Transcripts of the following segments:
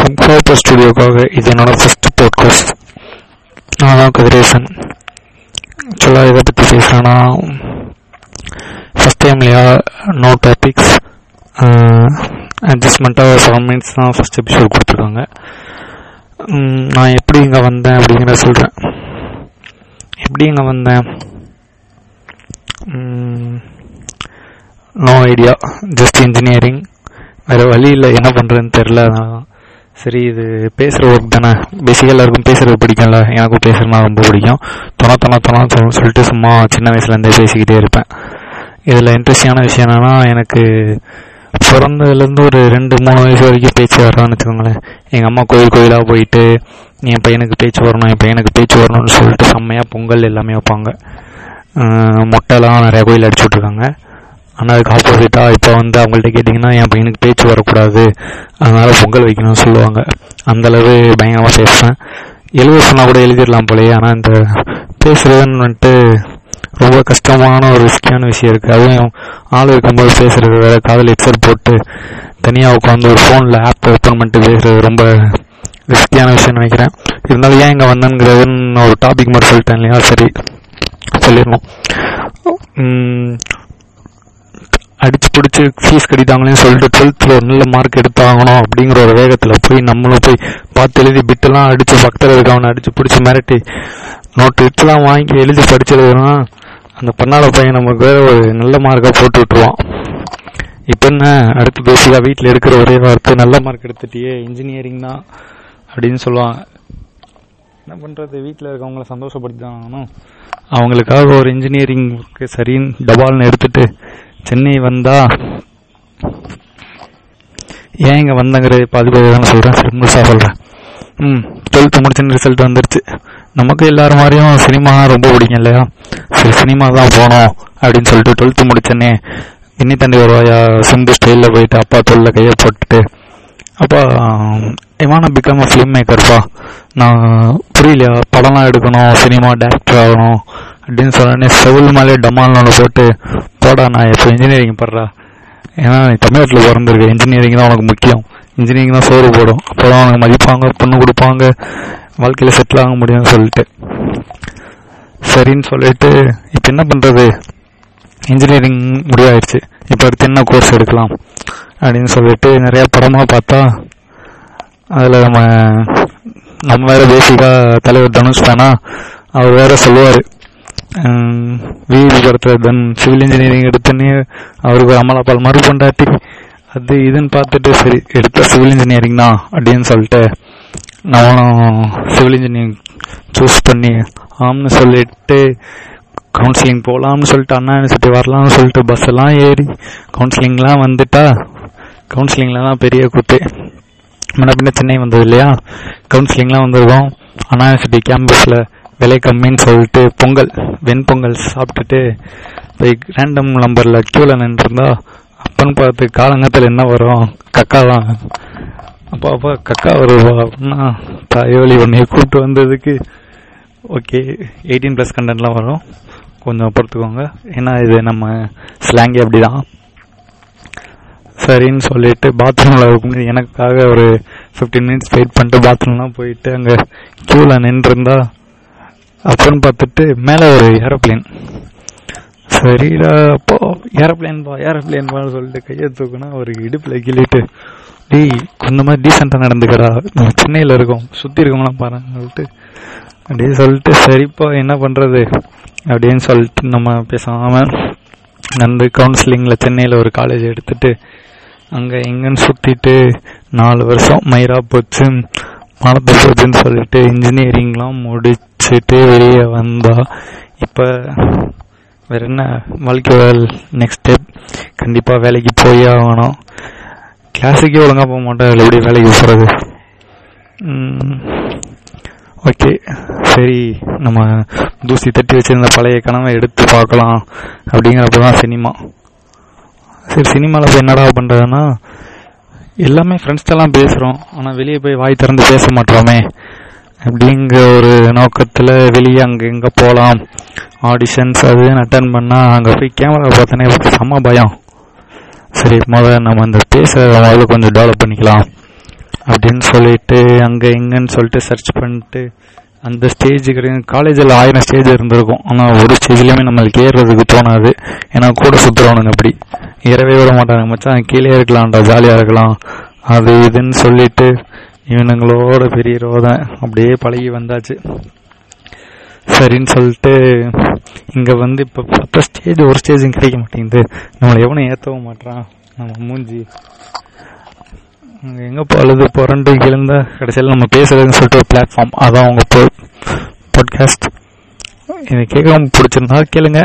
ஹோப்போ ஸ்டுடியோக்காக இது என்னோட first podcast நான் தான் கதிரேசன். ஆக்சுவலாக இதை பற்றி பேசுகிறேன்னா ஃபஸ்ட் டைம்லையா நோ டாபிக்ஸ் அட்ஜஸ்ட்மெண்ட்டாக செவன் மினிட்ஸ் தான் ஃபஸ்ட் எபிசோட் கொடுத்துருக்காங்க. நான் எப்படி இங்கே வந்தேன் அப்படிங்கிறத சொல்கிறேன் எப்படி இங்கே வந்தேன்? நோ ஐடியா ஜஸ்ட் இன்ஜினியரிங் வேறு வழி இல்லை. என்ன பண்ணுறதுன்னு தெரில அதான். சரி இது பேசுகிற ஒர்க் தானே? பேசிக்காக எல்லாருக்கும் பேசுகிறது பிடிக்கும்ல. எனக்கும் பேசுகிறதுனா ரொம்ப பிடிக்கும். தொண தொண தொண சொல்லிட்டு சும்மா சின்ன வயசுலேருந்தே பேசிக்கிட்டே இருப்பேன். இதில் இன்ட்ரெஸ்டிங்கான விஷயம் என்னென்னா எனக்கு பிறந்ததுலேருந்து ஒரு ரெண்டு மூணு வயசு வரைக்கும் பேச்சு வரான்னு வச்சுக்கோங்களேன். எங்கள் அம்மா கோயில் கோயிலாக போயிட்டு என் பையனுக்கு பேச்சு வரணும் என் பையனுக்கு பேச்சு வரணும்னு சொல்லிட்டு செம்மையாக பொங்கல் எல்லாமே வைப்பாங்க. மொட்டைலாம் நிறையா கோயில் அடிச்சு விட்ருக்காங்க ஆனால் அதுக்கு ஆப்போசிட்டாக இப்போ வந்து அவங்கள்ட்ட கேட்டிங்கன்னா என் பையனுக்கு பேச்சு வரக்கூடாது. அதனால் பொங்கல் வைக்கணும்னு சொல்லுவாங்க. அந்தளவு பயங்கரமாக பேசுவேன். எழுத சொன்னால் கூட எழுதிடலாம் போலயே ஆனால் இந்த பேசுகிறதுன்னு வந்துட்டு ரொம்ப கஷ்டமான ஒரு ரிஸ்கியான விஷயம் இருக்குது அதுவும் ஆள் இருக்கும்போது பேசுகிறது வேறு காதில் ஹெட்செட் போட்டு தனியாக உட்காந்து ஒரு ஃபோனில் ஆப் ஓப்பன் பண்ணிட்டு பேசுகிறது ரொம்ப ரிஸ்கியான விஷயம் நினைக்கிறேன். இருந்தாலும் ஏன் இங்கே வந்தேங்கிறதுன்னு ஒரு டாபிக் மாதிரி சொல்லிட்டேன் இல்லையா? சரி சொல்லிடணும் அடித்து அடிச்சு பிடிச்சி ஃபீஸ் கட்டிட்டாங்களேன்னு சொல்லிட்டு டுவெல்த்தில் ஒரு நல்ல மார்க் எடுத்தாகணும் அப்படிங்கிற ஒரு வேகத்தில் போய் நம்மளும் போய் பார்த்து எழுதி பிட்டெல்லாம் அடித்து பக்தர் இருக்கவனை அடித்து பிடிச்சி மிரட்டி நோட்டு இட்டெல்லாம் வாங்கி எழுதி படிச்சிருக்கிறோம் அந்த பண்ணாத பையன் நமக்கு வேற ஒரு நல்ல மார்க்காக போட்டு விட்டுருவான். இப்போ என்ன? அடுத்து பேசிக்காக வீட்டில் எடுக்கிற ஒரே வார்த்தை நல்ல மார்க் எடுத்துட்டியே இன்ஜினியரிங் தான் அப்படின்னு சொல்லுவாங்க. என்ன பண்ணுறது வீட்டில் இருக்கவங்கள சந்தோஷப்படுத்தி தான் அவங்களுக்காக ஒரு இன்ஜினியரிங் சரின்னு டபால்னு எடுத்துட்டு சென்னை வந்தா ஏன் இங்கே வந்தங்கிறது பாதி பாதி தான் சொல்கிறேன் முழுசாக சொல்கிறேன் ம் டுவெல்த்து முடிச்சுன்னு ரிசல்ட் வந்துருச்சு. நமக்கு எல்லாரும் மாதிரியும் சினிமா ரொம்ப பிடிக்கும் இல்லையா? சரி சினிமா தான் போனோம் அப்படின்னு சொல்லிட்டு டுவெல்த்து முடிச்சேனே இன்னி தண்டி வருவாயா? சிம்பு ஸ்டைலில் போயிட்டு அப்பா தொல்ல கையை போட்டுட்டு. அப்பா இவான பிகம் அ ஃபிலிம் மேக்கர்ப்பா நான் புரியலையா? படம்லாம் எடுக்கணும் சினிமா டேரக்டர் ஆகணும். அப்படின்னு சொன்னோடனே செவில் மேலே டமால்னு ஒன்று போட்டு போடா நான் இப்போ இன்ஜினியரிங் படுறா. ஏன்னா நீ தமிழ்நாட்டில் பிறந்திருக்க. இன்ஜினியரிங் தான் உனக்கு முக்கியம். இன்ஜினியரிங் தான் சோறு போடும். அப்போ தான் உனக்கு மதிப்பாங்க பொண்ணு கொடுப்பாங்க வாழ்க்கையில் செட்டில் ஆக முடியும்னு சொல்லிட்டு. சரின்னு சொல்லிட்டு இப்போ என்ன பண்ணுறது இன்ஜினியரிங் முடிவாயிடுச்சு இப்போ அடுத்து என்ன கோர்ஸ் எடுக்கலாம்? அப்படின்னு சொல்லிட்டு நிறையா படமாக பார்த்தா அதில் நம்ம நம்ம வேறு பேசிக்காக தலைவர் தனுஷ் ஃபேனா அவர் வேறு சொல்லுவார். விவி படத்தில் தன் சிவில் இன்ஜினியரிங் எடுத்துன்னு அவருக்கு அமலாபால் மறு பொண்டாட்டி அது இதுன்னு பார்த்துட்டு சரி எடுத்த சிவில் இன்ஜினியரிங் தான் அப்படின்னு சொல்லிட்டு நானும் சிவில் இன்ஜினியரிங் சூஸ் பண்ணி ஆம்னு சொல்லிட்டு கவுன்சிலிங் போகலாம்னு சொல்லிட்டு அண்ணா யூனிவர்சிட்டி வரலாம்னு சொல்லிட்டு பஸ் எல்லாம் ஏறி கவுன்சிலிங்லாம் வந்துட்டா கவுன்சிலிங்கில் தான் பெரிய கூத்து. முன்ன பின்ன சென்னை வந்தது இல்லையா? கவுன்சிலிங்லாம் வந்திருக்கோம். அண்ணா யூனிவர்சிட்டி கேம்பஸில் விலை கம்மின்னு சொல்லிட்டு பொங்கல் வெண்பொங்கல் சாப்பிட்டுட்டு போய் ரேண்டம் நம்பரில் க்யூவில் நின்றுருந்தா அப்பன்னு பார்த்து காலங்கத்தில் என்ன வரும்? கக்கா தான் அப்பா அப்பா கக்கா வருவா அப்படின்னா தாயோலி உன்னைய கூப்பிட்டு வந்ததுக்கு ஓகே எயிட்டீன் ப்ளஸ் கண்டென்ட்லாம் வரும். கொஞ்சம் பொறுத்துக்கோங்க. ஏன்னா இது நம்ம ஸ்லாங்கே அப்படி தான் சரின்னு சொல்லிட்டு பாத்ரூமில் இருக்கும்போது எனக்காக ஒரு ஃபிஃப்டீன் மினிட்ஸ் வெயிட் பண்ணிட்டு பாத்ரூம்லாம் போயிட்டு அங்கே க்யூவில் நின்றுருந்தா அப்புறம் பார்த்துட்டு மேலே ஒரு ஏரோப்ளேன். சரிடா அப்போ ஏரோப்ளேன் பா ஏரோப்ளேன் பான்னு சொல்லிட்டு கையை தூக்குனா ஒரு இடுப்பில் கிள்ளிட்டு டேய் கொஞ்சம் மாதிரி டீசெண்டாக நடந்துக்கடா. நம்ம சென்னையில் இருக்கோம். சுற்றி இருக்கோம்லாம் பாருங்க சொல்லிட்டு அப்படியே சொல்லிட்டு சரிப்பா என்ன பண்ணுறது அப்படின்னு சொல்லிட்டு நம்ம பேசாமல் நடந்து கவுன்சிலிங்கில் சென்னையில் ஒரு காலேஜ் எடுத்துட்டு அங்கே எங்கன்னு சுற்றிட்டு நாலு வருஷம் மயிரா போச்சு. மனத்தை அப்படின்னு சொல்லிட்டு இன்ஜினியரிங்லாம் முடிச்சுட்டு வெளியே வந்தால் இப்போ வேறு என்ன வாழ்க்கை நெக்ஸ்ட் ஸ்டெப் கண்டிப்பாக வேலைக்கு போயே ஆகணும். கிளாஸுக்கே ஒழுங்காக போக மாட்டேன் எப்படி வேலைக்கு போகிறது ஓகே சரி நம்ம தூசி தட்டி வச்சிருந்த பழைய கனவை எடுத்து பார்க்கலாம் அப்படிங்கிறப்ப தான் சினிமா. சரி சினிமாவில் போய் என்னடா பண்ணுறதுன்னா எல்லாமே ஃப்ரெண்ட்ஸ்டெல்லாம் பேசுகிறோம் ஆனால் வெளியே போய் வாய் திறந்து பேச மாட்டோமே. அப்படிங்கிற ஒரு நோக்கத்தில் வெளியே அங்கே எங்கே போகலாம் ஆடிஷன்ஸ் அதுன்னு அட்டன் பண்ணால் அங்கே போய் கேமரா பார்த்தோன்னே செம்ம பயம். சரி முதல்ல நம்ம இந்த பேசுகிறத முதல்ல கொஞ்சம் டெவலப் பண்ணிக்கலாம். அப்படின்னு சொல்லிட்டு அங்கே எங்கன்னு சொல்லிட்டு சர்ச் பண்ணிட்டு அந்த ஸ்டேஜுக்கு காலேஜில் ஆயிரம் ஸ்டேஜ் இருந்திருக்கும். ஆனால் ஒரு ஸ்டேஜ்லேயுமே நம்மளுக்கு ஏறுறதுக்கு தோணாது. ஏன்னா கூட சுற்றுறவனுங்க அப்படி. ஏறவே விட மாட்டாங்க மச்சான் கீழே இருக்கலாம்டா ஜாலியாக இருக்கலாம். அது இதுன்னு சொல்லிட்டு இவனுங்களோட பெரிய ரோதன் அப்படியே பழகி வந்தாச்சு. சரின்னு சொல்லிட்டு இங்கே வந்து இப்போ பத்து ஸ்டேஜ் ஒரு ஸ்டேஜும் கிடைக்க மாட்டேங்குது. நம்மளை எவனும் ஏற்றவும் மாட்டான் நம்ம மூஞ்சி. எங்கே போகிறது புரண்டு கிழந்தா கடைசியில் நம்ம பேசுறதுன்னு சொல்லிட்டு ஒரு பிளாட்ஃபார்ம் அதான் உங்கள் போ பாட்காஸ்ட் இதை கேட்க பிடிச்சிருந்தா கேளுங்க.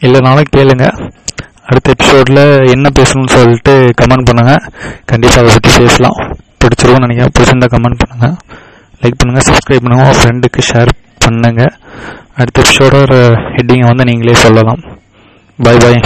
இல்லைனாலும் கேளுங்க. அடுத்த எபிசோடில் என்ன பேசணும்னு சொல்லிட்டு கமெண்ட் பண்ணுங்கள் கண்டிப்பாக அதை பற்றி பேசலாம். பிடிச்சிருவோம் நினைக்கிறேன். பிடிச்சிருந்தா கமெண்ட் பண்ணுங்கள் லைக் பண்ணுங்கள் சப்ஸ்கிரைப் பண்ணுங்கள் உங்கள் ஃப்ரெண்டுக்கு ஷேர் பண்ணுங்கள் அடுத்த எபிசோட ஹெட்டிங்கை வந்து நீங்களே சொல்லலாம். பாய் பாய்